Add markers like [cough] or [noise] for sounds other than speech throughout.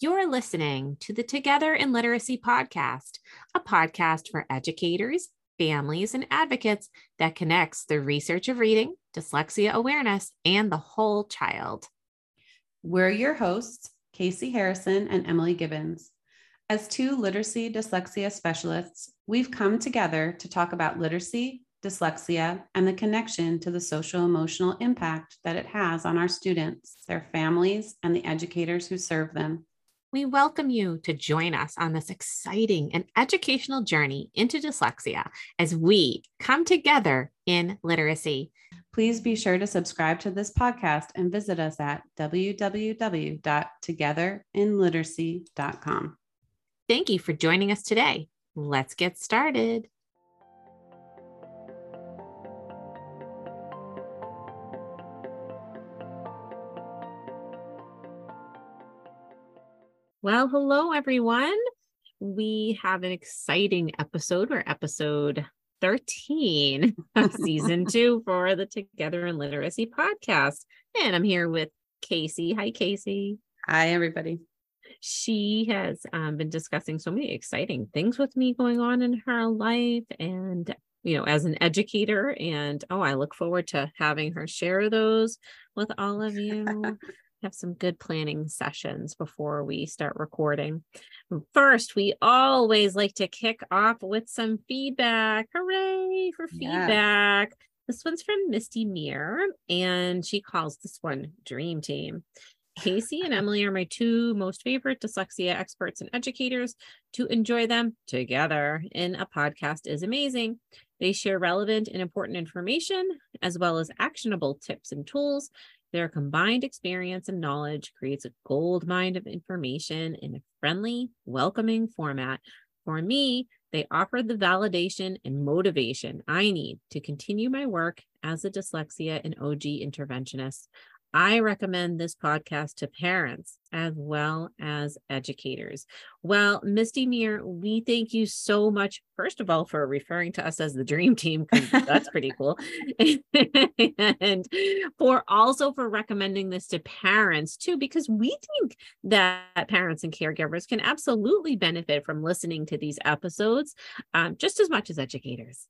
You're listening to the Together in Literacy podcast, a podcast for educators, families, and advocates that connects the research of reading, dyslexia awareness, and the whole child. We're your hosts, Casey Harrison and Emily Gibbons. As two literacy dyslexia specialists, we've come together to talk about literacy, dyslexia, and the connection to the social emotional impact that it has on our students, their families, and the educators who serve them. We welcome you to join us on this exciting and educational journey into dyslexia as we come together in literacy. Please be sure to subscribe to this podcast and visit us at www.togetherinliteracy.com. Thank you for joining us today. Let's get started. Well, hello, everyone. We have an exciting episode. We're episode 13 [laughs] of season two for the Together in Literacy podcast. And I'm here with Casey. Hi, Casey. Hi, everybody. She has um, been discussing so many exciting things with me going on in her life and, you know, as an educator. And oh, I look forward to having her share those with all of you. [laughs] have some good planning sessions before we start recording. First, we always like to kick off with some feedback. Hooray for feedback. This one's from Misty Meir, and she calls this one Dream Team. Casey and Emily are my two most favorite dyslexia experts and educators. To enjoy them together in a podcast is amazing. They share relevant and important information, as well as actionable tips and tools their combined experience and knowledge creates a gold mine of information in a friendly, welcoming format. For me, they offer the validation and motivation I need to continue my work as a dyslexia and OG interventionist. I recommend this podcast to parents as well as educators. Well, Misty Meir, we thank you so much, first of all, for referring to us as the dream team, because that's pretty [laughs] cool. [laughs] and for also for recommending this to parents too, because we think that parents and caregivers can absolutely benefit from listening to these episodes um, just as much as educators.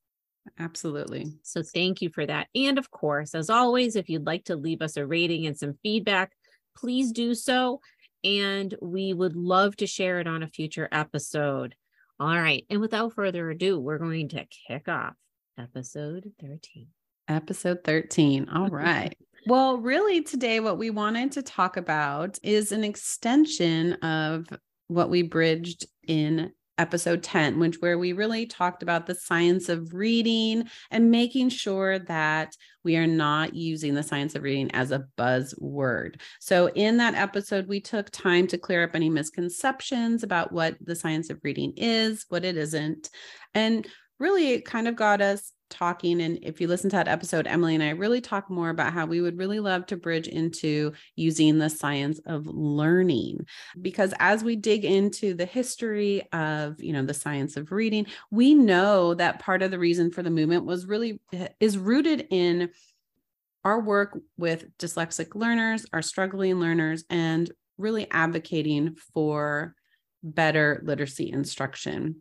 Absolutely. So thank you for that. And of course, as always, if you'd like to leave us a rating and some feedback, please do so. And we would love to share it on a future episode. All right. And without further ado, we're going to kick off episode 13. Episode 13. All [laughs] right. well, really, today, what we wanted to talk about is an extension of what we bridged in episode 10 which where we really talked about the science of reading and making sure that we are not using the science of reading as a buzzword. So in that episode we took time to clear up any misconceptions about what the science of reading is what it isn't and really it kind of got us talking and if you listen to that episode emily and i really talk more about how we would really love to bridge into using the science of learning. Because as we dig into the history of you know the science of reading we know that part of the reason for the movement was really eh, is rooted in our work with dyslexic learners our struggling learners and really advocating for better literacy instruction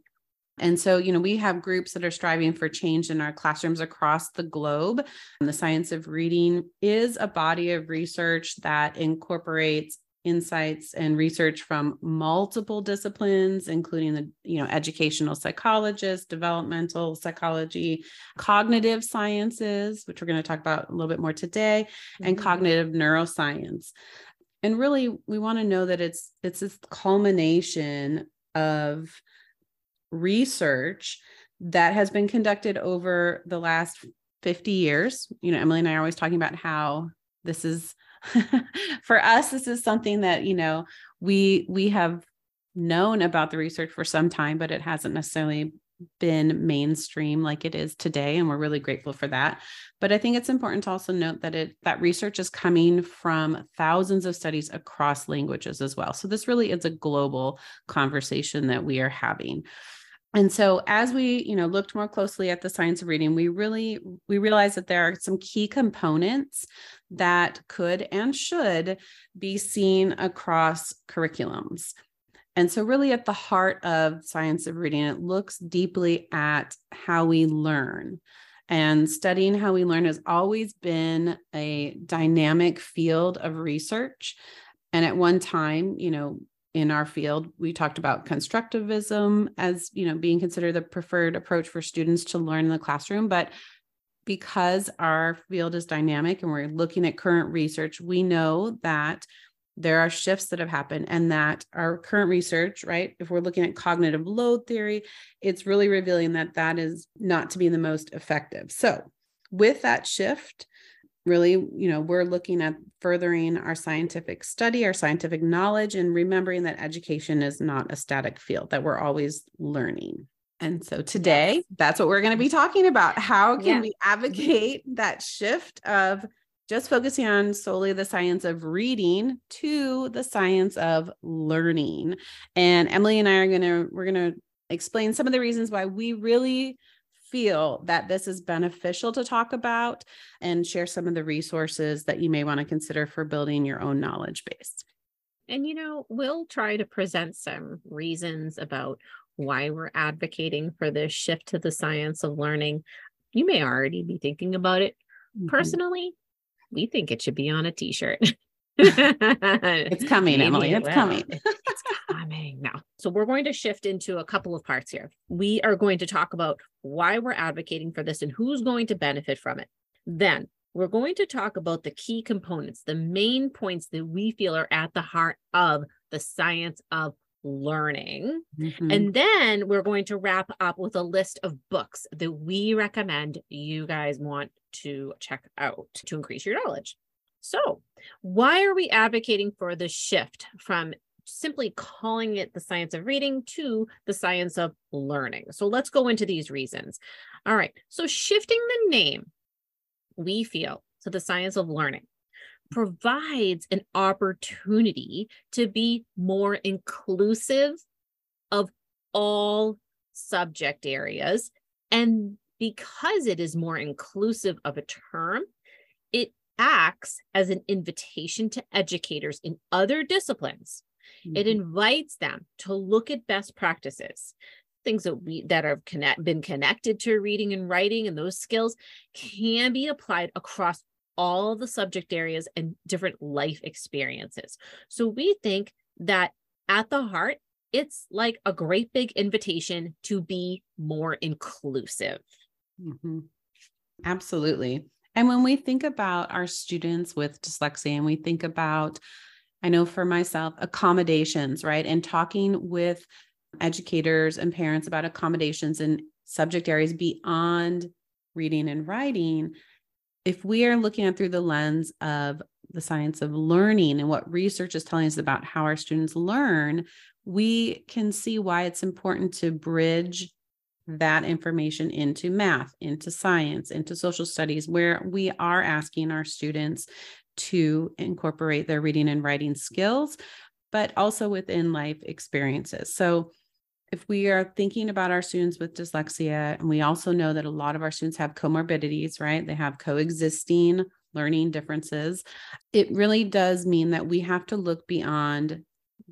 and so, you know, we have groups that are striving for change in our classrooms across the globe. And the science of reading is a body of research that incorporates insights and research from multiple disciplines including the you know educational psychologists developmental psychology cognitive sciences which we're going to talk about a little bit more today mm-hmm. and cognitive neuroscience and really we want to know that it's it's this culmination of research that has been conducted over the last 50 years. You know, Emily and I are always talking about how this is [laughs] for us this is something that, you know, we we have known about the research for some time but it hasn't necessarily been mainstream like it is today and we're really grateful for that. But i think it's important to also note that it that research is coming from thousands of studies across languages as well. So this really is a global conversation that we are having and so as we you know looked more closely at the science of reading we really we realized that there are some key components that could and should be seen across curriculums. And so really at the heart of science of reading it looks deeply at how we learn. And studying how we learn has always been a dynamic field of research. And at one time you know in our field we talked about constructivism as you know being considered the preferred approach for students to learn in the classroom but because our field is dynamic and we're looking at current research we know that there are shifts that have happened and that our current research right if we're looking at cognitive load theory it's really revealing that that is not to be the most effective. So with that shift really you know we're looking at furthering our scientific study our scientific knowledge and remembering that education is not a static field that we're always learning. And so today that's what we're going to be talking about. How can yeah. we advocate that shift of just focusing on solely the science of reading to the science of learning? And emily and i are going to we're going to explain some of the reasons why we really feel that this is beneficial to talk about and share some of the resources that you may want to consider for building your own knowledge base. And, you know, we'll try to present some reasons about why we're advocating for this shift to the science of learning. You may already be thinking about it. Mm-hmm. Personally, we think it should be on a t shirt. [laughs] it's coming, Maybe Emily. It's coming. Now. So we're going to shift into a couple of parts here. We are going to talk about why we're advocating for this and who's going to benefit from it. Then we're going to talk about the key components, the main points that we feel are at the heart of the science of learning. Mm-hmm. And then we're going to wrap up with a list of books that we recommend you guys want to check out to increase your knowledge. So, why are we advocating for the shift from simply calling it the science of reading to the science of learning? So, let's go into these reasons. All right. So, shifting the name, we feel, to the science of learning provides an opportunity to be more inclusive of all subject areas. And because it is more inclusive of a term, it acts as an invitation to educators in other disciplines. Mm-hmm. It invites them to look at best practices, things that we that have connect, been connected to reading and writing, and those skills can be applied across all the subject areas and different life experiences. So we think that at the heart, it's like a great big invitation to be more inclusive. Mm-hmm. Absolutely. And when we think about our students with dyslexia and we think about, I know for myself, accommodations, right? And talking with educators and parents about accommodations in subject areas beyond reading and writing, if we are looking at through the lens of the science of learning and what research is telling us about how our students learn, we can see why it's important to bridge that information into math, into science, into social studies, where we are asking our students to incorporate their reading and writing skills, but also within life experiences. So, if we are thinking about our students with dyslexia, and we also know that a lot of our students have comorbidities, right? They have coexisting learning differences. It really does mean that we have to look beyond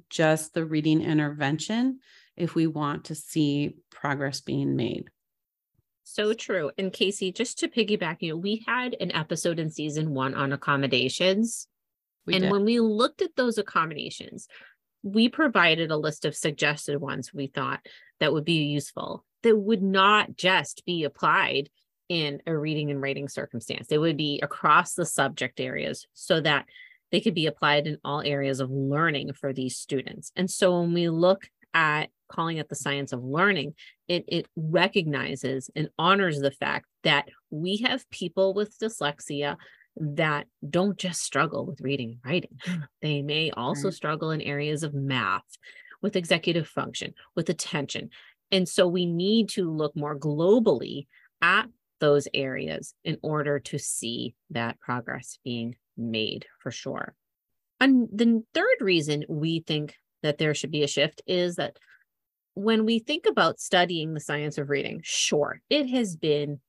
just the reading intervention if we want to see progress being made. So true. And Casey, just to piggyback, you know, we had an episode in season one on accommodations. We and did. when we looked at those accommodations, we provided a list of suggested ones we thought that would be useful that would not just be applied in a reading and writing circumstance. They would be across the subject areas so that they could be applied in all areas of learning for these students. And so when we look at calling it the science of learning, it, it recognizes and honors the fact that we have people with dyslexia that don't just struggle with reading and writing. [laughs] They may also right. struggle in areas of math, with executive function, with attention. And so we need to look more globally at those areas in order to see that progress being made for sure. And the third reason we think that there should be a shift is that when we think about studying the science of reading, sure, it has been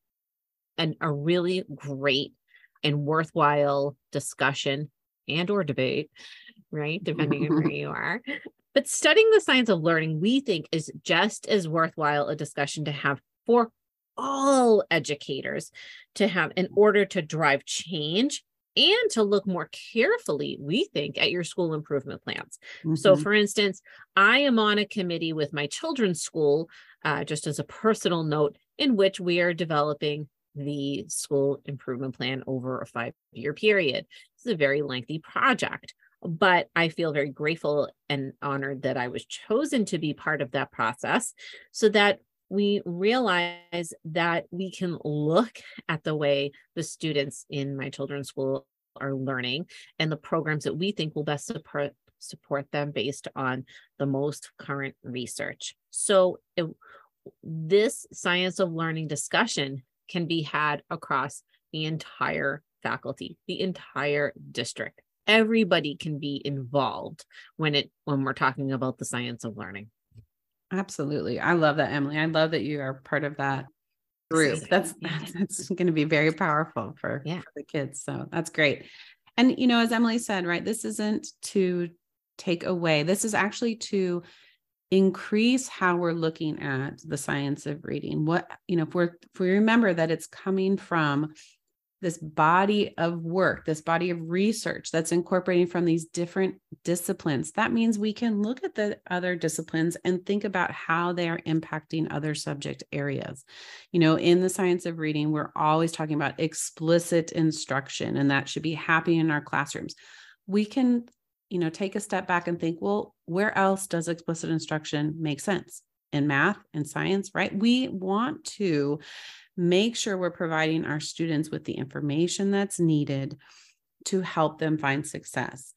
an, a really great and worthwhile discussion and or debate, right? Depending on where [laughs] you are. But studying the science of learning, we think is just as worthwhile a discussion to have for all educators to have in order to drive change and to look more carefully, we think, at your school improvement plans. Mm-hmm. So, for instance, I am on a committee with my children's school, uh, just as a personal note, in which we are developing the school improvement plan over a five year period. It's a very lengthy project, but I feel very grateful and honored that I was chosen to be part of that process so that we realize that we can look at the way the students in my children's school are learning and the programs that we think will best support support them based on the most current research. So it, this science of learning discussion can be had across the entire faculty, the entire district. Everybody can be involved when it when we're talking about the science of learning. Absolutely. I love that, Emily. I love that you are part of that group. That's [laughs] that's, that's going to be very powerful for, yeah. for the kids. So that's great. And you know, as Emily said, right, this isn't to take away. This is actually to increase how we're looking at the science of reading. What, you know, if we're if we remember that it's coming from this body of work, this body of research that's incorporating from these different disciplines. That means we can look at the other disciplines and think about how they are impacting other subject areas. You know, in the science of reading, we're always talking about explicit instruction, and that should be happening in our classrooms. We can, you know, take a step back and think, well, where else does explicit instruction make sense? In math and science, right? We want to make sure we're providing our students with the information that's needed to help them find success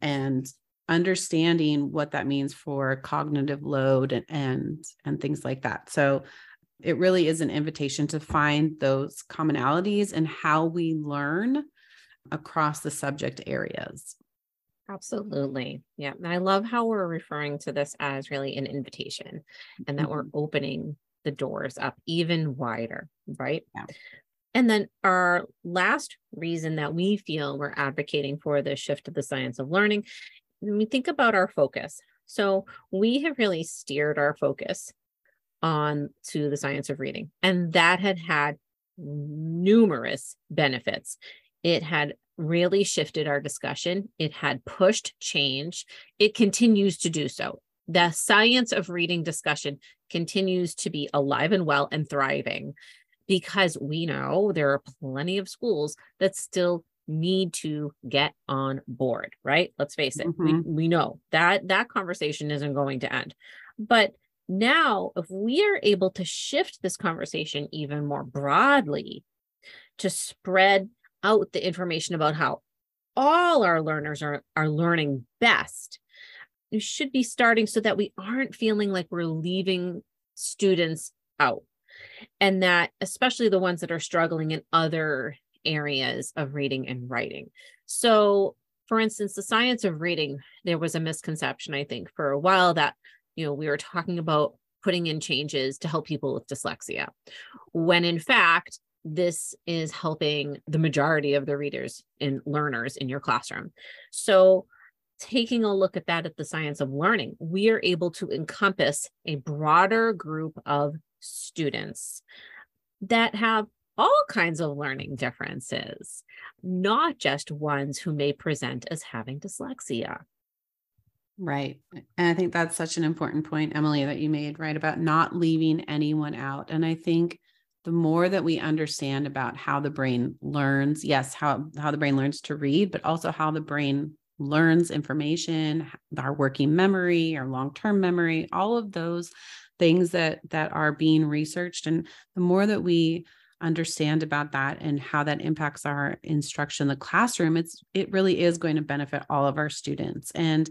and understanding what that means for cognitive load and, and and things like that so it really is an invitation to find those commonalities and how we learn across the subject areas Absolutely. Yeah. And I love how we're referring to this as really an invitation and that mm-hmm. we're opening the doors up even wider, right? Yeah. And then our last reason that we feel we're advocating for the shift of the science of learning, we think about our focus. So we have really steered our focus on to the science of reading, and that had had numerous benefits. It had really shifted our discussion. It had pushed change. It continues to do so the science of reading discussion continues to be alive and well and thriving because we know there are plenty of schools that still need to get on board right let's face it mm-hmm. we, we know that that conversation isn't going to end but now if we are able to shift this conversation even more broadly to spread out the information about how all our learners are, are learning best you should be starting so that we aren't feeling like we're leaving students out. And that especially the ones that are struggling in other areas of reading and writing. So for instance the science of reading there was a misconception i think for a while that you know we were talking about putting in changes to help people with dyslexia when in fact this is helping the majority of the readers and learners in your classroom. So taking a look at that at the science of learning, we are able to encompass a broader group of students that have all kinds of learning differences, not just ones who may present as having dyslexia. Right. And I think that's such an important point, Emily, that you made, right? About not leaving anyone out. And I think the more that we understand about how the brain learns, yes, how, how the brain learns to read, but also how the brain learns information, our working memory, our long-term memory, all of those things that that are being researched. And the more that we understand about that and how that impacts our instruction in the classroom it's it really is going to benefit all of our students. And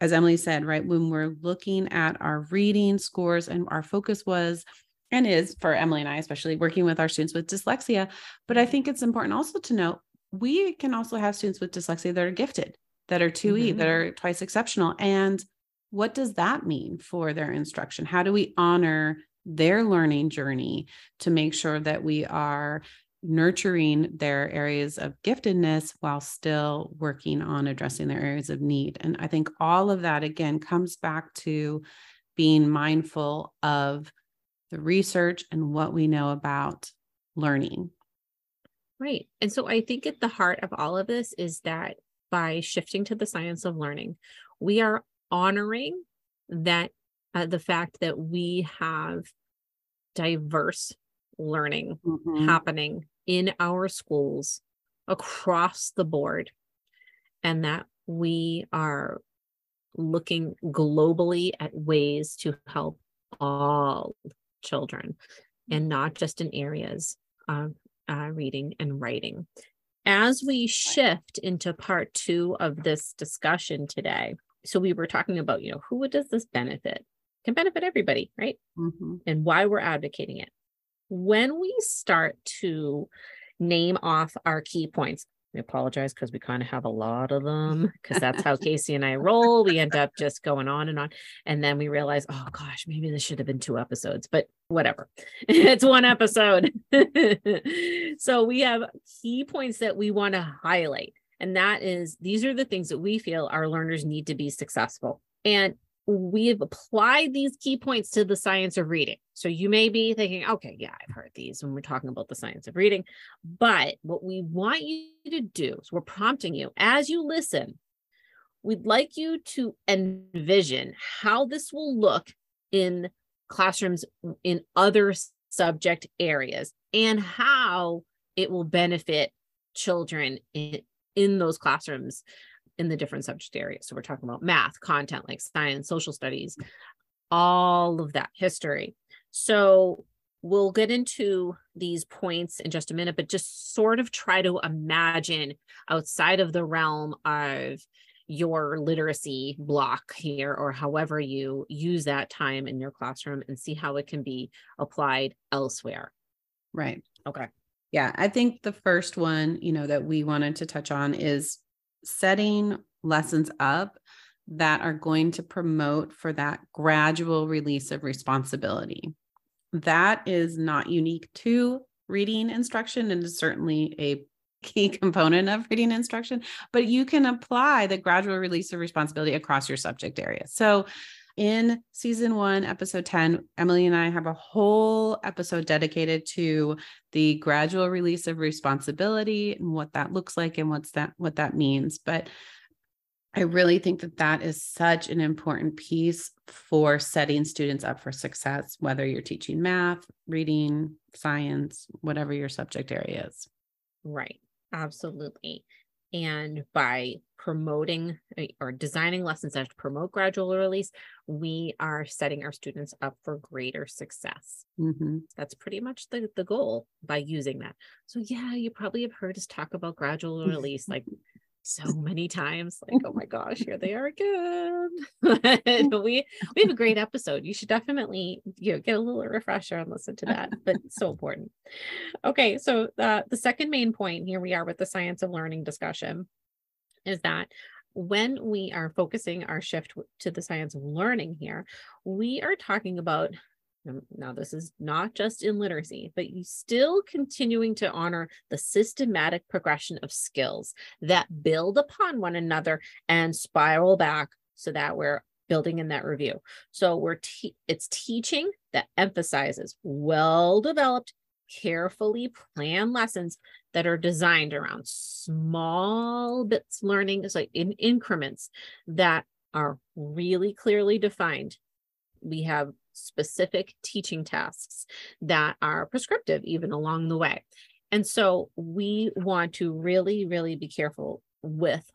as emily said right when we're looking at our reading scores and our focus was and is for emily and i especially working with our students with dyslexia but i think it's important also to note we can also have students with dyslexia that are gifted that are 2E, mm-hmm. that are twice exceptional. And what does that mean for their instruction? How do we honor their learning journey to make sure that we are nurturing their areas of giftedness while still working on addressing their areas of need. And I think all of that again comes back to being mindful of the research and what we know about learning. Right. And so I think at the heart of all of this is that by shifting to the science of learning, we are honoring that uh, the fact that we have diverse learning mm-hmm. happening in our schools across the board and that we are looking globally at ways to help all children and not just in areas of uh, reading and writing. As we shift into part two of this discussion today, so we were talking about, you know, who does this benefit? Can benefit everybody, right? Mm-hmm. And why we're advocating it when we start to name off our key points, I apologize because we kind of have a lot of [laughs] them because that's how Casey and I roll. We end up just going on and on. And then we realize, oh gosh, maybe this should have been two episodes, but whatever. [laughs] it's one episode. [laughs] so we have key points that we want to highlight. And that is, these are the things that we feel our learners need to be successful. And we've applied these key points to the science of reading. So you may be thinking, okay, yeah, I've heard these when we're talking about the science of reading. But what we want you to do is we're prompting you as you listen, we'd like you to envision how this will look in classrooms in other subject areas and how it will benefit children in, in those classrooms in the different subject areas. So we're talking about math, content like science, social studies, all of that history. So we'll get into these points in just a minute, but just sort of try to imagine outside of the realm of your literacy block here or however you use that time in your classroom and see how it can be applied elsewhere. Right. Okay. Yeah, I think the first one, you know, that we wanted to touch on is setting lessons up that are going to promote for that gradual release of responsibility. That is not unique to reading instruction and is certainly a key [laughs] component of reading instruction, but you can apply the gradual release of responsibility across your subject area. So, in season one, episode 10, Emily and I have a whole episode dedicated to the gradual release of responsibility and what that looks like and what's that what that means. But I really think that that is such an important piece for setting students up for success, whether you're teaching math, reading, science, whatever your subject area is. Right. Absolutely. And by promoting eh, or designing lessons that promote gradual release, we are setting our students up for greater success. Mm-hmm. That's pretty much the, the goal by using that. So, yeah, you probably have heard us talk about gradual release like so many times like oh my gosh here they are again. [laughs] [laughs] We we have a great episode. You should definitely you know get a little refresher and listen to that but it's so important. Okay so uh, the second main point here we are with the science of learning discussion is that when we are focusing our shift to the science of learning here we are talking about Um, now this is not just in literacy, but you still continuing to honor the systematic progression of skills that build upon one another and spiral back so that we're building in that review. So we're te- it's teaching that emphasizes well-developed, carefully planned lessons that are designed around small bits learning, is like in increments that are really clearly defined. We have specific teaching tasks that are prescriptive even along the way. And so we want to really, really be careful with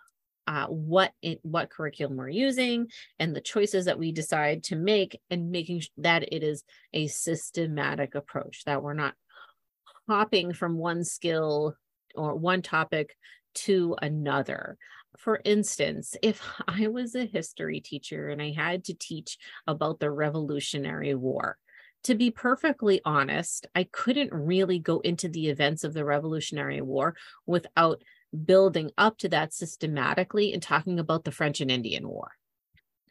uh, what it, what curriculum we're using and the choices that we decide to make and making sure that it is a systematic approach that we're not hopping from one skill or one topic to another for instance, if [laughs] I was a history teacher and I had to teach about the Revolutionary War, to be perfectly honest, I couldn't really go into the events of the Revolutionary War without building up to that systematically and talking about the French and Indian War.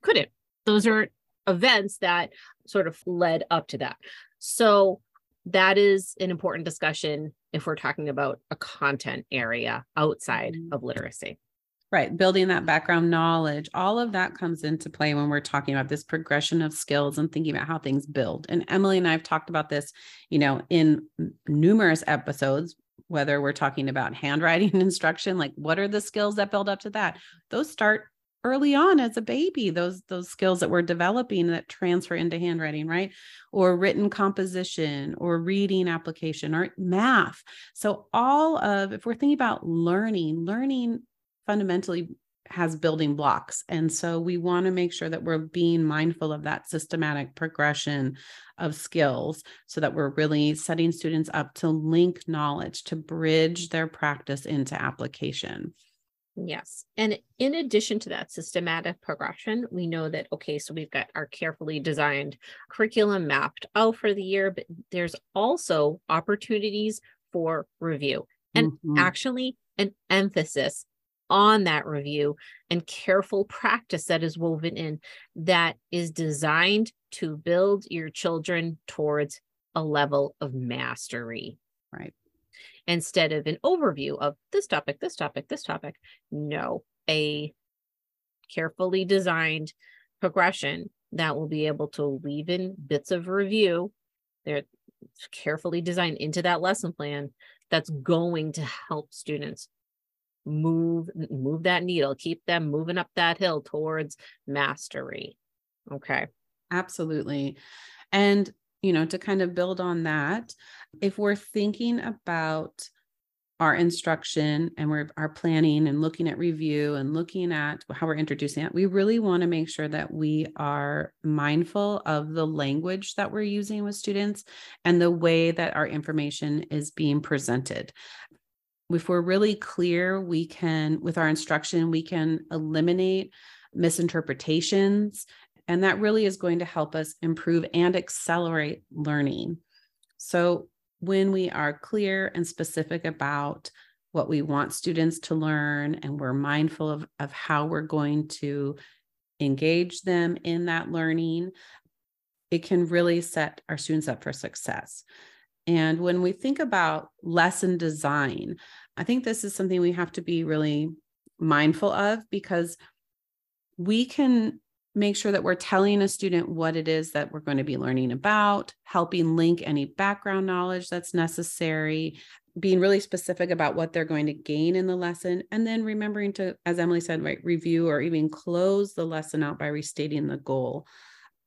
Couldn't those are events that sort of led up to that. So that is an important discussion if we're talking about a content area outside mm-hmm. of literacy. Right. Building that background knowledge, all of that comes into play when we're talking about this progression of skills and thinking about how things build. And Emily and I have talked about this, you know, in numerous episodes, whether we're talking about [laughs] handwriting instruction, like what are the skills that build up to that? Those start early on as a baby those those skills that we're developing that transfer into handwriting right or written composition or reading application or math so all of if we're thinking about learning learning fundamentally has building blocks and so we want to make sure that we're being mindful of that systematic progression of skills so that we're really setting students up to link knowledge to bridge their practice into application Yes. And in addition to that systematic progression, we know that, okay, so we've got our carefully designed curriculum mapped out for the year, but there's also opportunities for review and mm-hmm. actually an emphasis on that review and careful practice that is woven in that is designed to build your children towards a level of mastery. Right instead of an overview of this topic, this topic, this topic. No, a carefully designed progression that will be able to weave in bits of review. They're carefully designed into that lesson plan that's going to help students move move that needle keep them moving up that hill towards mastery. Okay. Absolutely. And you know, to kind of build on that, if we're thinking about our instruction and we're our planning and looking at review and looking at how we're introducing it, we really want to make sure that we are mindful of the language that we're using with students and the way that our information is being presented. If we're really clear, we can, with our instruction, we can eliminate misinterpretations and that really is going to help us improve and accelerate learning. So, when we are clear and specific about what we want students to learn, and we're mindful of, of how we're going to engage them in that learning, it can really set our students up for success. And when we think about lesson design, I think this is something we have to be really mindful of because we can make sure that we're telling a student what it is that we're going to be learning about, helping link any background knowledge that's necessary, being really specific about what they're going to gain in the lesson, and then remembering to, as Emily said, right, review or even close the lesson out by restating the goal.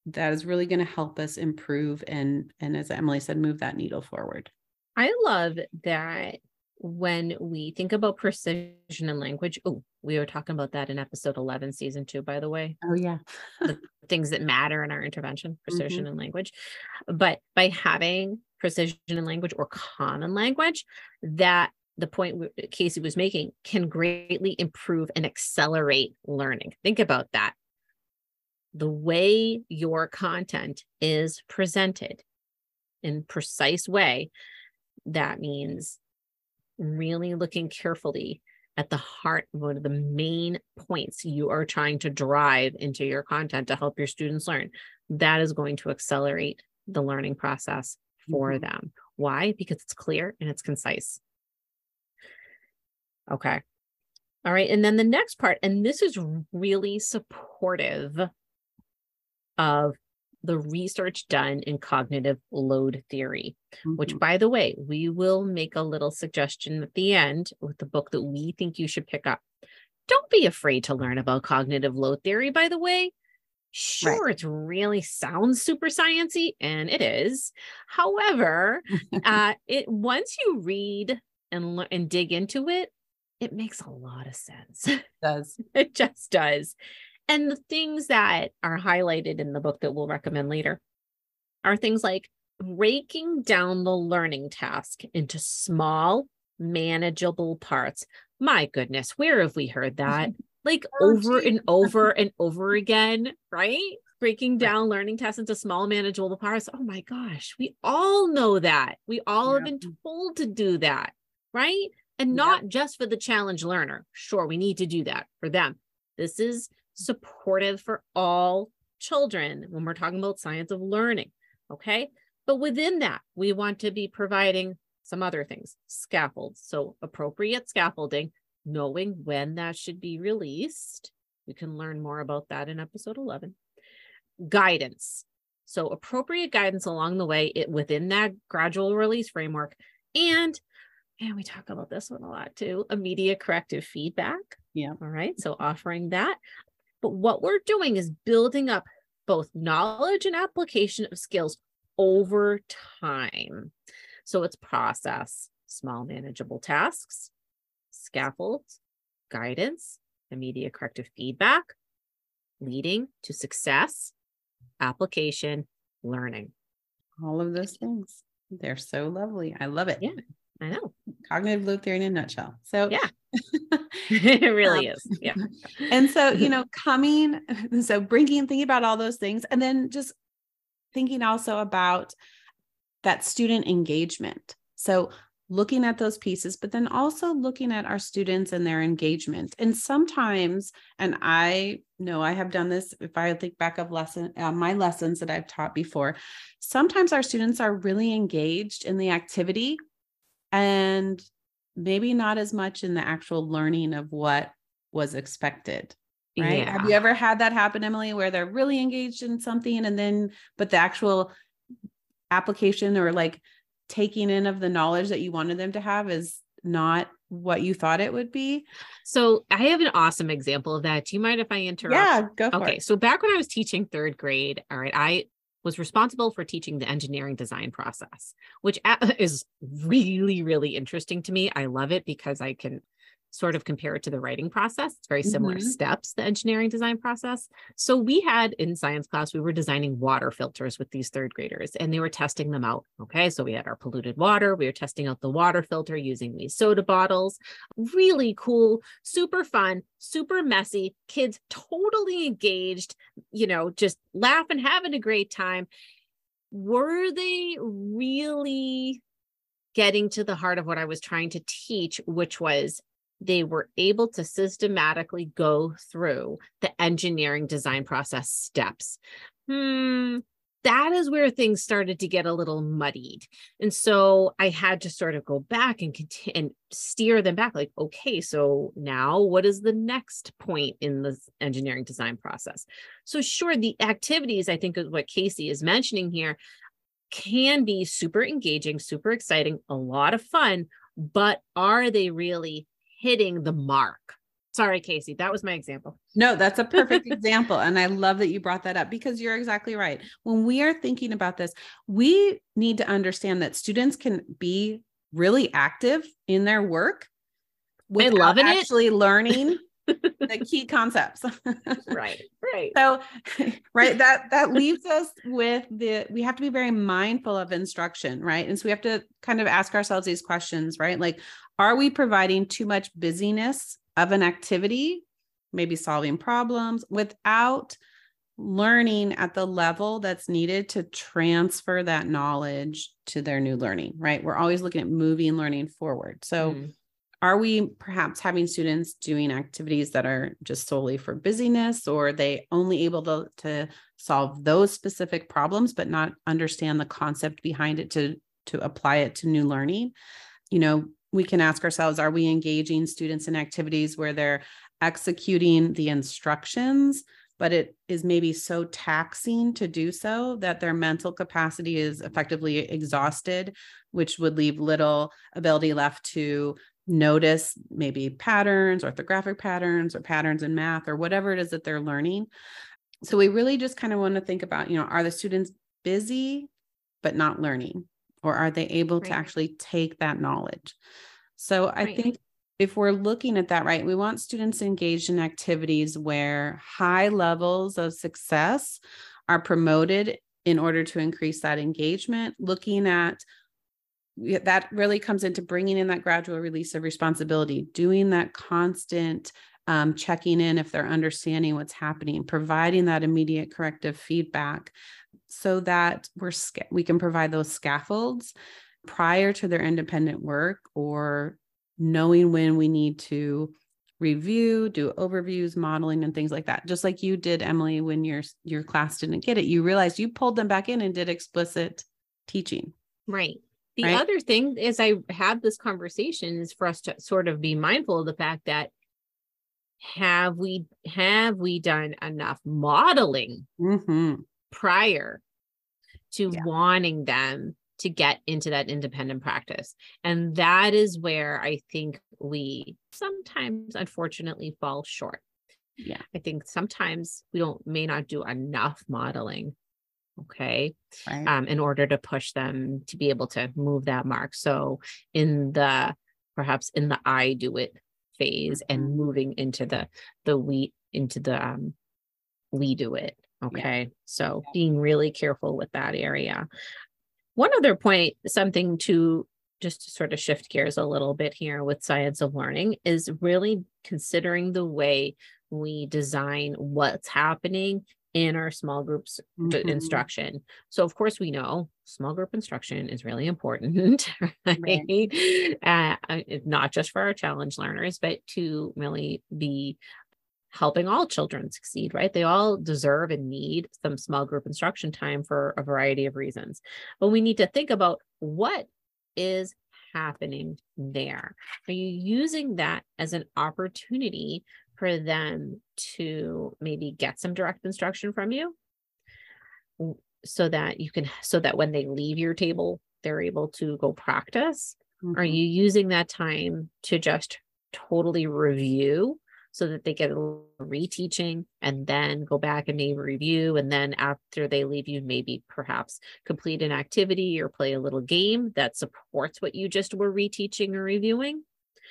That is really going to help us improve and and as Emily said, move that needle forward. I love that when we think about precision in language, oh, we were talking about that in episode 11, season two, by the way. Oh, yeah. the things that matter in our intervention, precision mm-hmm. in language. But by having precision in language or common language, that the point Casey was making can greatly improve and accelerate learning. Think about that. The way your content is presented in precise way, that means really looking carefully at the heart of one of the main points you are trying to drive into your content to help your students learn, that is going to accelerate the learning process for mm-hmm. them. Why? Because it's clear and it's concise. Okay. All right. And then the next part, and this is really supportive of the research done in cognitive load theory, mm-hmm. which, by the way, we will make a little suggestion at the end with the book that we think you should pick up. Don't be afraid to learn about cognitive load theory, by the way. Sure, right. it really sounds super sciency, and it is. However, [laughs] uh, it once you read and and dig into it, it makes a lot of sense. It does. [laughs] it just does. And the things that are highlighted in the book that we'll recommend later are things like breaking down the learning task into small, manageable parts. My goodness, where have we heard that? [laughs] Like oh, over and over and over again, right? Breaking down learning tasks into small, manageable parts. Oh my gosh, we all know that. We all yeah. have been told to do that, right? And not yeah. just for the challenge learner. Sure, we need to do that for them. This is supportive for all children when we're talking about science of learning. Okay. But within that, we want to be providing some other things, scaffolds. So appropriate scaffolding, knowing when that should be released. You can learn more about that in episode 11. Guidance. So appropriate guidance along the way it, within that gradual release framework. And, and we talk about this one a lot too, immediate corrective feedback. Yeah. All right. So offering that. But what we're doing is building up both knowledge and application of skills over time. So it's process, small manageable tasks, scaffolds, guidance, immediate corrective feedback, leading to success, application, learning. All of those things. They're so lovely. I love it. Yeah, I know. Cognitive load theory in a nutshell. So, yeah, [laughs] it really um, is. Yeah. [laughs] And so, [laughs] you know, coming, so bringing, thinking about all those things, and then just thinking also about that student engagement. So, looking at those pieces, but then also looking at our students and their engagement. And sometimes, and I know I have done this if I think back of lesson uh, my lessons that I've taught before, sometimes our students are really engaged in the activity and maybe not as much in the actual learning of what was expected right yeah. have you ever had that happen emily where they're really engaged in something and then but the actual application or like taking in of the knowledge that you wanted them to have is not what you thought it would be. So I have an awesome example of that. Do you mind if I interrupt? Yeah, go for okay, it. Okay. So back when I was teaching third grade, all right, I was responsible for teaching the engineering design process, which [laughs] is really, really interesting to me. I love it because I can sort of compare it to the writing process. It's very similar mm-hmm. steps, the engineering design process. So we had in science class, we were designing water filters with these third graders and they were testing them out. Okay. So we had our polluted water. We were testing out the water filter using these soda bottles. Really cool, super fun, super messy. Kids totally engaged, you know, just laughing, having a great time. Were they really getting to the heart of what I was trying to teach, which was they were able to systematically go through the engineering design process steps. Hmm, that is where things started to get a little muddied. And so I had to sort of go back and continue and steer them back like, okay, so now what is the next point in the engineering design process? So, sure, the activities, I think, is what Casey is mentioning here, can be super engaging, super exciting, a lot of fun, but are they really hitting the mark. Sorry, Casey, that was my example. No, that's a perfect [laughs] example. And I love that you brought that up because you're exactly right. When we are thinking about this, we need to understand that students can be really active in their work without loving actually it. learning [laughs] the key concepts. [laughs] right. Right. So right that that leaves us with the we have to be very mindful of instruction, right? And so we have to kind of ask ourselves these questions, right? Like are we providing too much busyness of an activity, maybe solving problems without learning at the level that's needed to transfer that knowledge to their new learning, right? We're always looking at moving learning forward. So, mm. are we perhaps having students doing activities that are just solely for busyness, or are they only able to, to solve those specific problems, but not understand the concept behind it to, to apply it to new learning? You know, we can ask ourselves are we engaging students in activities where they're executing the instructions but it is maybe so taxing to do so that their mental capacity is effectively exhausted which would leave little ability left to notice maybe patterns orthographic patterns or patterns in math or whatever it is that they're learning. So we really just kind of want to think about you know are the students busy but not learning or are they able right. to actually take that knowledge so i right. think if we're looking at that right we want students engaged in activities where high levels of success are promoted in order to increase that engagement looking at that really comes into bringing in that gradual release of responsibility doing that constant um, checking in if they're understanding what's happening providing that immediate corrective feedback so that we're we can provide those scaffolds prior to their independent work or knowing when we need to review, do overviews, modeling and things like that. Just like you did Emily when your your class didn't get it. You realized you pulled them back in and did explicit teaching. Right. The Right. other thing is I have this conversation is for us to sort of be mindful of the fact that have we have we done enough modeling Mhm. Prior to Yeah. wanting them to get into that independent practice. And that is where I think we sometimes unfortunately fall short. Yeah. I think sometimes we don't may not do enough modeling. Okay. Right. Um, in order to push them to be able to move that mark. So in the perhaps in the I do it phase Mhm. and moving into the the we into the um we do it. Okay. So being really careful with that area. One other point, something to just to sort of shift gears a little bit here with science of learning is really considering the way we design what's happening in our small groups Mhm. instruction. So of course we know small group instruction is really important, [laughs] right? Uh, uh, not just for our challenge learners, but to really be helping all children succeed, right? They all deserve and need some small group instruction time for a variety of reasons. But we need to think about what is happening there. Are you using that as an opportunity for them to maybe get some direct instruction from you? So that you can, so that when they leave your table, they're able to go practice? Are Mhm. you using that time to just totally review so that they get a little reteaching and then go back and maybe review? And then after they leave you, maybe perhaps complete an activity or play a little game that supports what you just were reteaching or reviewing?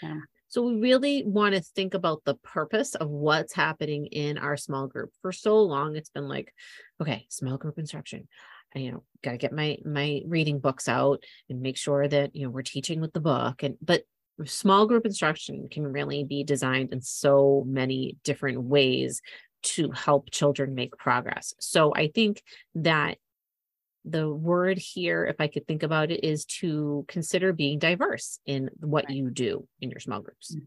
Yeah. So we really want to think about the purpose of what's happening in our small group. For so long, it's been like, okay, small group instruction. I, you know, got to get my my reading books out and make sure that you know we're teaching with the book. And but small group instruction can really be designed in so many different ways to help children make progress. So I think that the word here, if I could think about it, is to consider being diverse in what you do in your small groups. Mm-hmm.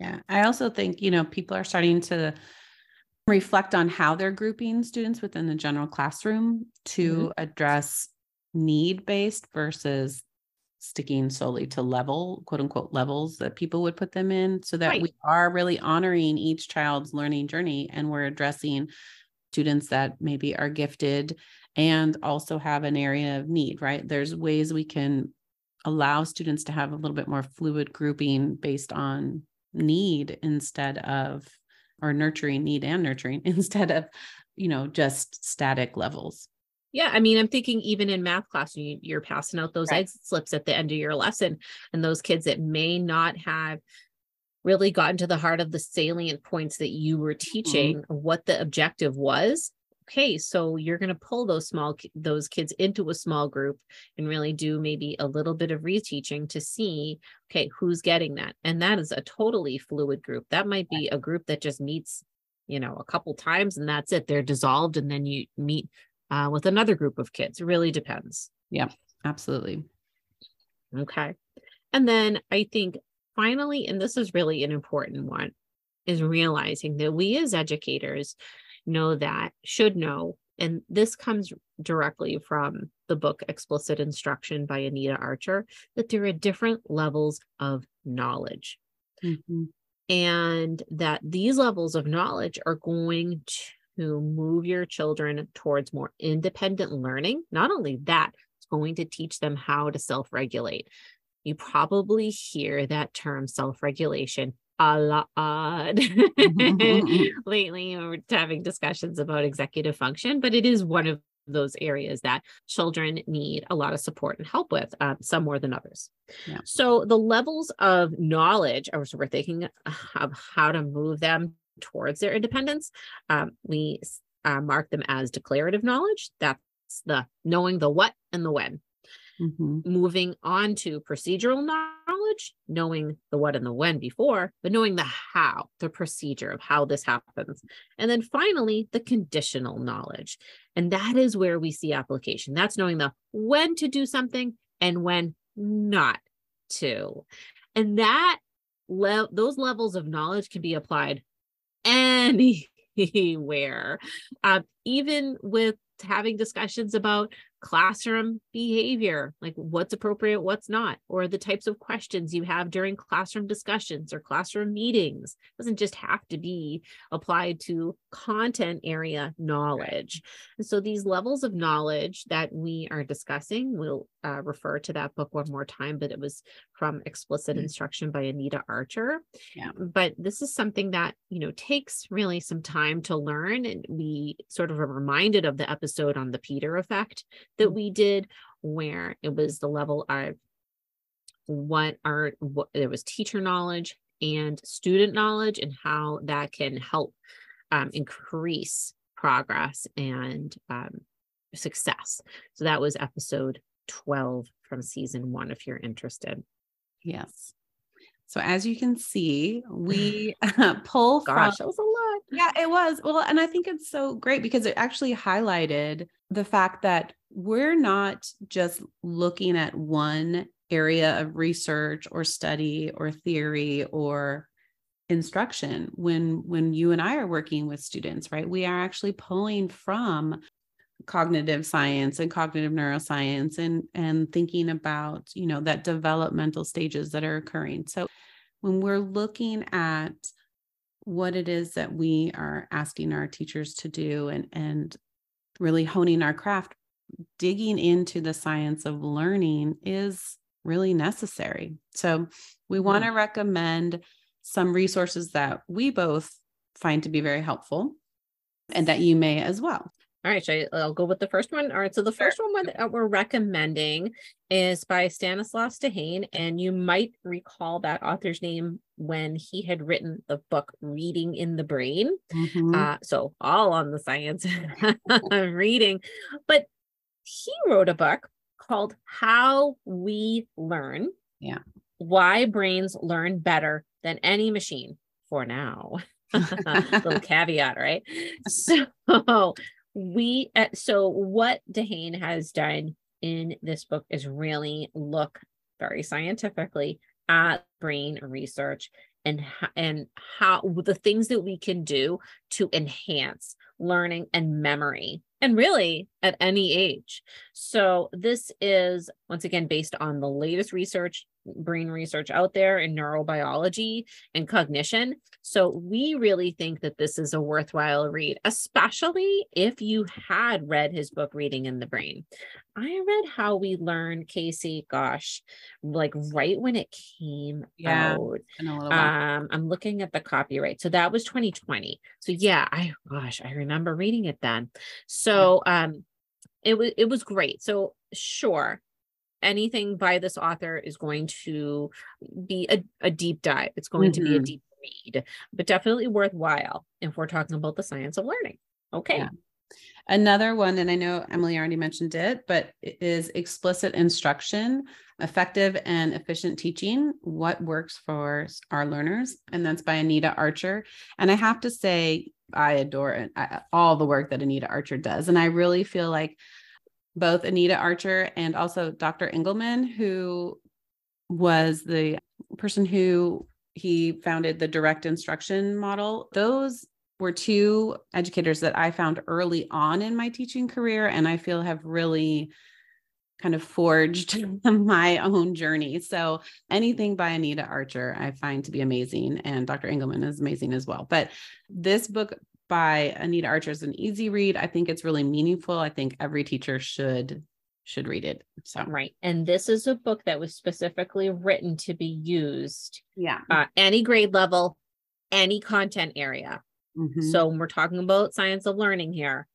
Yeah. I also think, you know, people are starting to reflect on how they're grouping students within the general classroom to mm-hmm. address need based versus sticking solely to level, quote unquote, levels that people would put them in so that Right. we are really honoring each child's learning journey and we're addressing students that maybe are gifted and also have an area of need, right? There's ways we can allow students to have a little bit more fluid grouping based on need instead of or nurturing need and nurturing [laughs] instead of you know just static levels Yeah, I mean, I'm thinking even in math class, you, you're passing out those Right. exit slips at the end of your lesson, and those kids that may not have really gotten to the heart of the salient points that you were mm-hmm. teaching, what the objective was. Okay, so you're going to pull those small those kids into a small group and really do maybe a little bit of reteaching to see, okay, who's getting that, and that is a totally fluid group. That might be a group that just meets, you know, a couple times and that's it. They're dissolved, and then you meet uh, with another group of kids. It really depends. Yeah, absolutely Okay. And then I think finally, and this is really an important one, is realizing that we as educators know that, should know, and this comes directly from the book Explicit Instruction by Anita Archer, that there are different levels of knowledge. Mhm. and that these levels of knowledge are going to move your children towards more independent learning. Not only that, it's going to teach them how to self regulate. You probably hear that term self regulation a lot [laughs] lately. We're having discussions about executive function, but it is one of those areas that children need a lot of support and help with, um, some more than others. Yeah. So the levels of knowledge, or so we're thinking of how to move them towards their independence. Um, we uh, mark them as declarative knowledge. That's the knowing the what and the when. Mhm. Moving on to procedural knowledge, knowing the what and the when before, but knowing the how, the procedure of how this happens. And then finally, the conditional knowledge. And that is where we see application. That's knowing the when to do something and when not to. And that le- those levels of knowledge can be applied anywhere, uh, even with having discussions about classroom behavior, like what's appropriate, what's not, or the types of questions you have during classroom discussions or classroom meetings. It doesn't just have to be applied to content area knowledge. And so these levels of knowledge that we are discussing, we'll uh, refer to that book one more time, but it was from Explicit mm-hmm. Instruction by Anita Archer. Yeah. But this is something that, you know, takes really some time to learn. And we sort of are reminded of the episode on the Peter effect that we did where it was the level of what are what there was teacher knowledge and student knowledge and how that can help um, increase progress and um, success so that was episode 12 from season one if you're interested yes so as you can see, we uh, [laughs] [laughs] pull Gosh, from, that was a lot. Yeah, it was. Well, and I think it's so great because it actually highlighted the fact that we're not just looking at one area of research or study or theory or instruction when when you and I are working with students, right? We are actually pulling from cognitive science and cognitive neuroscience and and thinking about you know that developmental stages that are occurring so when we're looking at what it is that we are asking our teachers to do and and really honing our craft digging into the science of learning is really necessary so we mm-hmm. want to recommend some resources that we both find to be very helpful and that you may as well all right, So I, will go with the first one. All right, so the first one that we're recommending is by Stanislas Dehaene, and you might recall that author's name when he had written the book Reading in the Brain. Mm-hmm. Uh, so all on the science [laughs] of reading, but he wrote a book called How We Learn. Yeah. Why brains learn better than any machine for now. [laughs] little [laughs] caveat, right? [laughs] So we uh, so what Dehaene has done in this book is really look very scientifically at brain research and and how the things that we can do to enhance learning and memory and really at any age. So this is once again based on the latest research brain research out there in neurobiology and cognition. So we really think that this is a worthwhile read, especially if you had read his book Reading in the Brain. I read How We Learn, Casey, gosh, like right when it came yeah, out. Um, I'm looking at the copyright. So that was 2020. So yeah, I gosh, I remember reading it then. So um it was it was great. So sure, anything by this author is going to be a, a deep dive. It's going mm-hmm. to be a mm-hmm. deep read, but definitely worthwhile if we're talking about the science of learning. Okay. Yeah. Another one, and I know Emily already mentioned it, but it is explicit instruction, effective and efficient teaching. What works for our learners? And that's by Anita Archer. And I have to say, I adore all the work that Anita Archer does. And I really feel like both Anita Archer and also Dr. Engelmann, who was the person who he founded the direct instruction model. Those were two educators that I found early on in my teaching career, and I feel have really kind of forged [laughs] my own journey. So anything by Anita Archer, I find to be amazing, and Dr. Engelmann is amazing as well. But this book by Anita Archer is an easy read. I think it's really meaningful. I think every teacher should should read it. So right. And this is a book that was specifically written to be used yeah. Uh, any grade level, any content area. Mm-hmm. So when we're talking about science of learning here,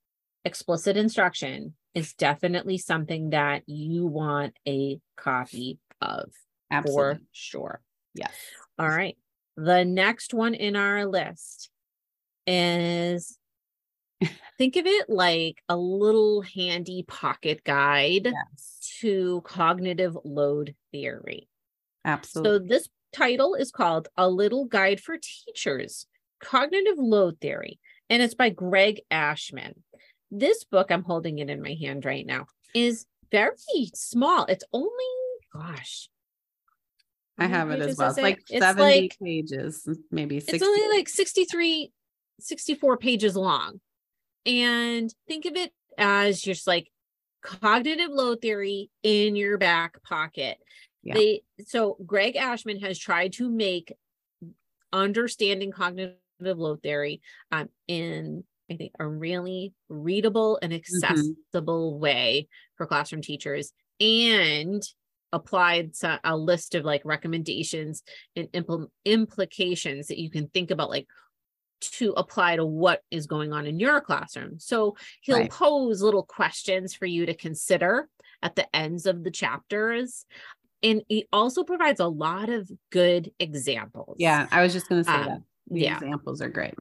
explicit instruction is definitely something that you want a copy of Absolutely. for sure. Yes. All right. The next one in our list is think of it like a little handy pocket guide yes. to cognitive load theory. Absolutely. So this title is called A Little Guide for Teachers: Cognitive Load Theory and it's by Greg Ashman. This book I'm holding it in my hand right now is very small. It's only gosh I have it as well. It's like It's 70 like- pages, maybe 60. It's only like 63, 64 pages long. And think of it as just like cognitive load theory in your back pocket. Yeah. They so Greg Ashman has tried to make understanding cognitive load theory um, in I think a really readable and accessible way for classroom teachers and applied a list of like recommendations and impl- implications that you can think about like to apply to what is going on in your classroom. So he'll Right. pose little questions for you to consider at the ends of the chapters. And he also provides a lot of good examples. Yeah, I was just going to say Um, that. The yeah. examples are great.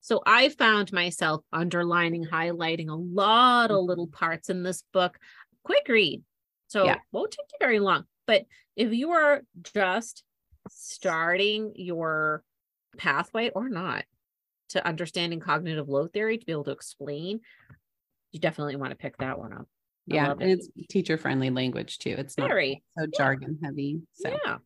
So I found myself underlining, highlighting a lot of little parts in this book. Quick read. So Yeah. it won't take you very long. But if you are just starting your pathway or not to understanding cognitive load theory to be able to explain, you definitely want to pick that one up. I Yeah, and it. it's teacher friendly language too. It's not Very. so jargon heavy. So Yeah.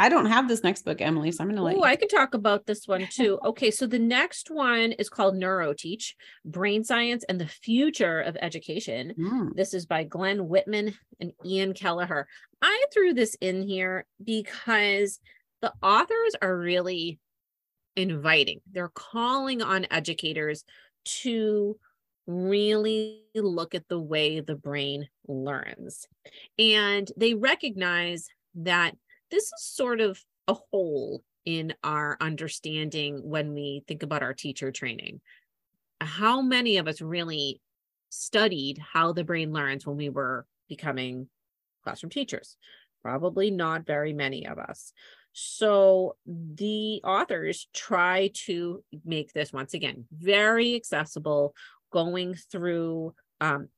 I don't have this next book, Emily, so I'm going to let Oh. I could talk about this one [laughs] too. Okay, so the next one is called NeuroTeach: Brain Science and the Future of Education. Mm, This is by Glenn Whitman and Ian Kelleher. I threw this in here because the authors are really inviting. They're calling on educators to really look at the way the brain learns. And they recognize that this is sort of a hole in our understanding when we think about our teacher training. How many of us really studied how the brain learns when we were becoming classroom teachers? Probably not very many of us. So the authors try to make this once again very accessible, going through um,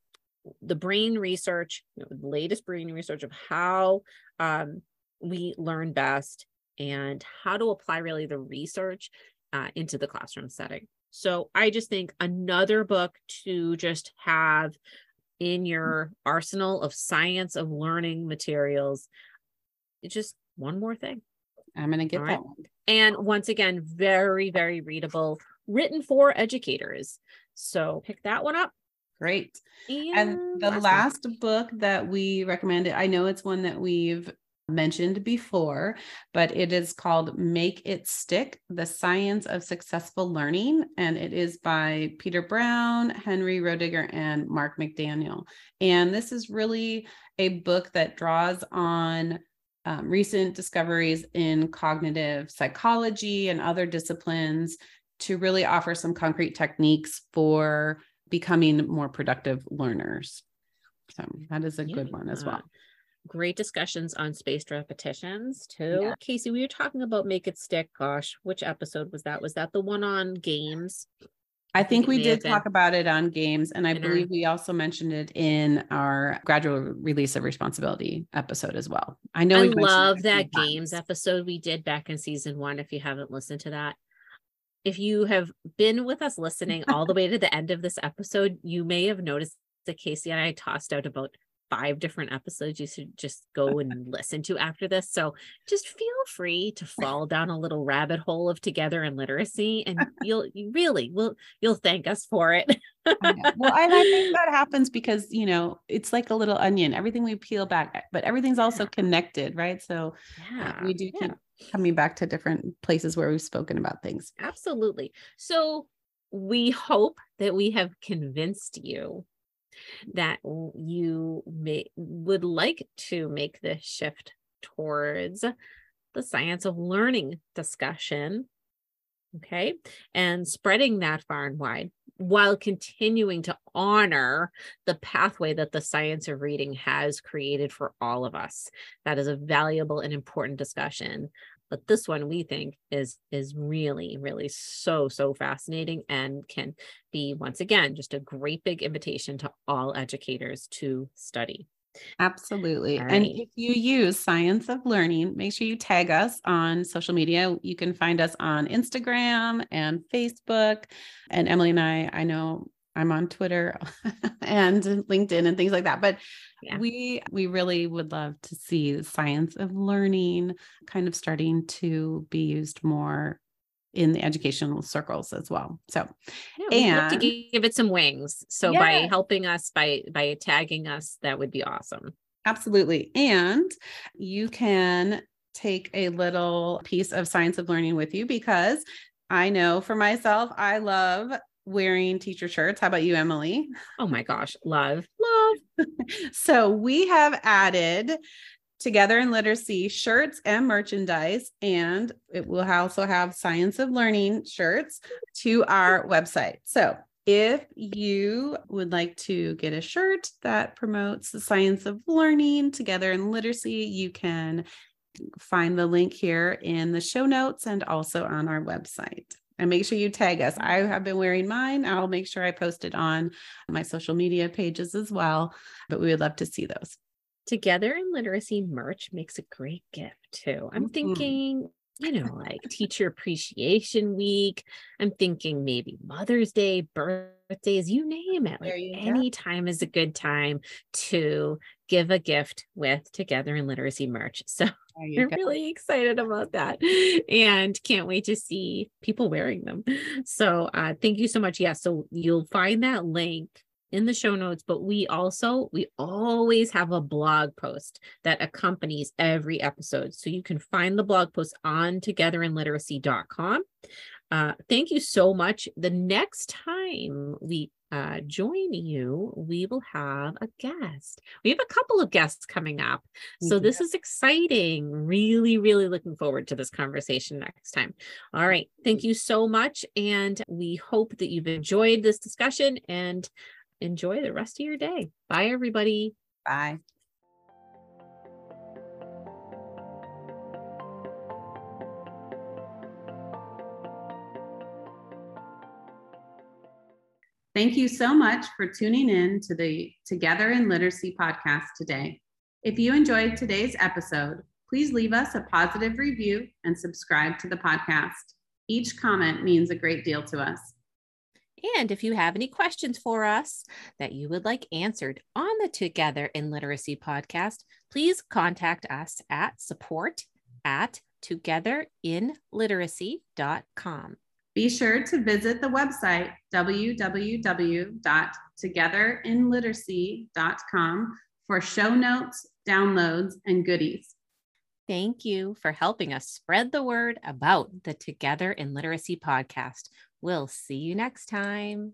the brain research, you know, the latest brain research of how um, we learn best and how to apply really the research uh, into the classroom setting. So I just think another book to just have in your arsenal of science of learning materials. It's just one more thing. I'm going to get All that one. And once again, very, very readable, written for educators. So pick that one up. Great. And, And the one. last book that we recommended, I know it's one that we've mentioned before, but it is called Make It Stick The Science of Successful Learning. And it is by Peter Brown, Henry Roediger, and Mark McDaniel. And this is really a book that draws on um, recent discoveries in cognitive psychology and other disciplines to really offer some concrete techniques for becoming more productive learners. So that is a good one as well. Great discussions on spaced repetitions too. Yeah. Casey, we were talking about make it stick. Gosh, which episode was that? Was that the one on games? I think we did talk about it on games, and I believe we also mentioned it in our gradual release of responsibility episode as well. I know I we've mentioned it love that games times. episode we did back in season one. If you haven't listened to that, if you have been with us listening all the way to the end of this episode, you may have noticed that Casey and I tossed out about five different episodes you should just go and listen to after this. So just feel free to fall down a little rabbit hole of together in literacy, and [laughs] you'll you really will you'll thank us for it. [laughs] I. Well, and I think that happens because you know it's like a little onion. Everything we peel back, but everything's also connected, right? So uh, yeah, we do keep coming back to different places where we've spoken about things. Absolutely. So we hope that we have convinced you that you may would like to make this shift towards the science of learning discussion. Okay. And spreading that far and wide while continuing to honor the pathway that the science of reading has created for all of us. That is a valuable and important discussion but this one we think is is really really so so fascinating and can be once again just a great big invitation to all educators to study Absolutely. All And if you use Science of Learning, make sure you tag us on social media. You can find us on Instagram and Facebook. And Emily and I, I know I'm on Twitter [laughs] and LinkedIn and things like that. But Yeah. we we really would love to see the science of learning kind of starting to be used more in the educational circles as well. So Yeah, love to And- give it some wings. So by helping us by by tagging us, that would be awesome. Absolutely. And you can take a little piece of science of learning with you because I know for myself, I love wearing teacher shirts. How about you, Emily? Oh my gosh, love, love. [laughs] So we have added Together in Literacy shirts and merchandise, and it will also have Science of Learning shirts to our website. So if you would like to get a shirt that promotes the science of learning together in literacy, you can find the link here in the show notes and also on our website. And make sure you tag us. I have been wearing mine. I'll make sure I post it on my social media pages as well, but we would love to see those. Together in Literacy merch makes a great gift too. I'm Mhm. thinking, you know, like Teacher Appreciation Week. I'm thinking maybe Mother's Day, birthdays, you name it. Like any time is a good time to give a gift with Together in Literacy merch. [laughs] So I'm go. really excited about that and can't wait to see people wearing them. So uh thank you so much. Yeah, so you'll find that link in the show notes, but we also we always have a blog post that accompanies every episode. So you can find the blog post on togetherinliteracy.com. Uh, thank you so much. The next time we uh, join you, we will have a guest. We have a couple of guests coming up. So Mhm. this is exciting. Really, really looking forward to this conversation next time. All right. Thank you so much. And we hope that you've enjoyed this discussion and enjoy the rest of your day. Bye, everybody. Bye. Thank you so much for tuning in to the Together in Literacy podcast today. If you enjoyed today's episode, please leave us a positive review and subscribe to the podcast. Each comment means a great deal to us. And if you have any questions for us that you would like answered on the Together in Literacy podcast, please contact us at support at togetherinliteracy.com. Be sure to visit the website www.togetherinliteracy.com for show notes, downloads, and goodies. Thank you for helping us spread the word about the Together in Literacy podcast. We'll see you next time.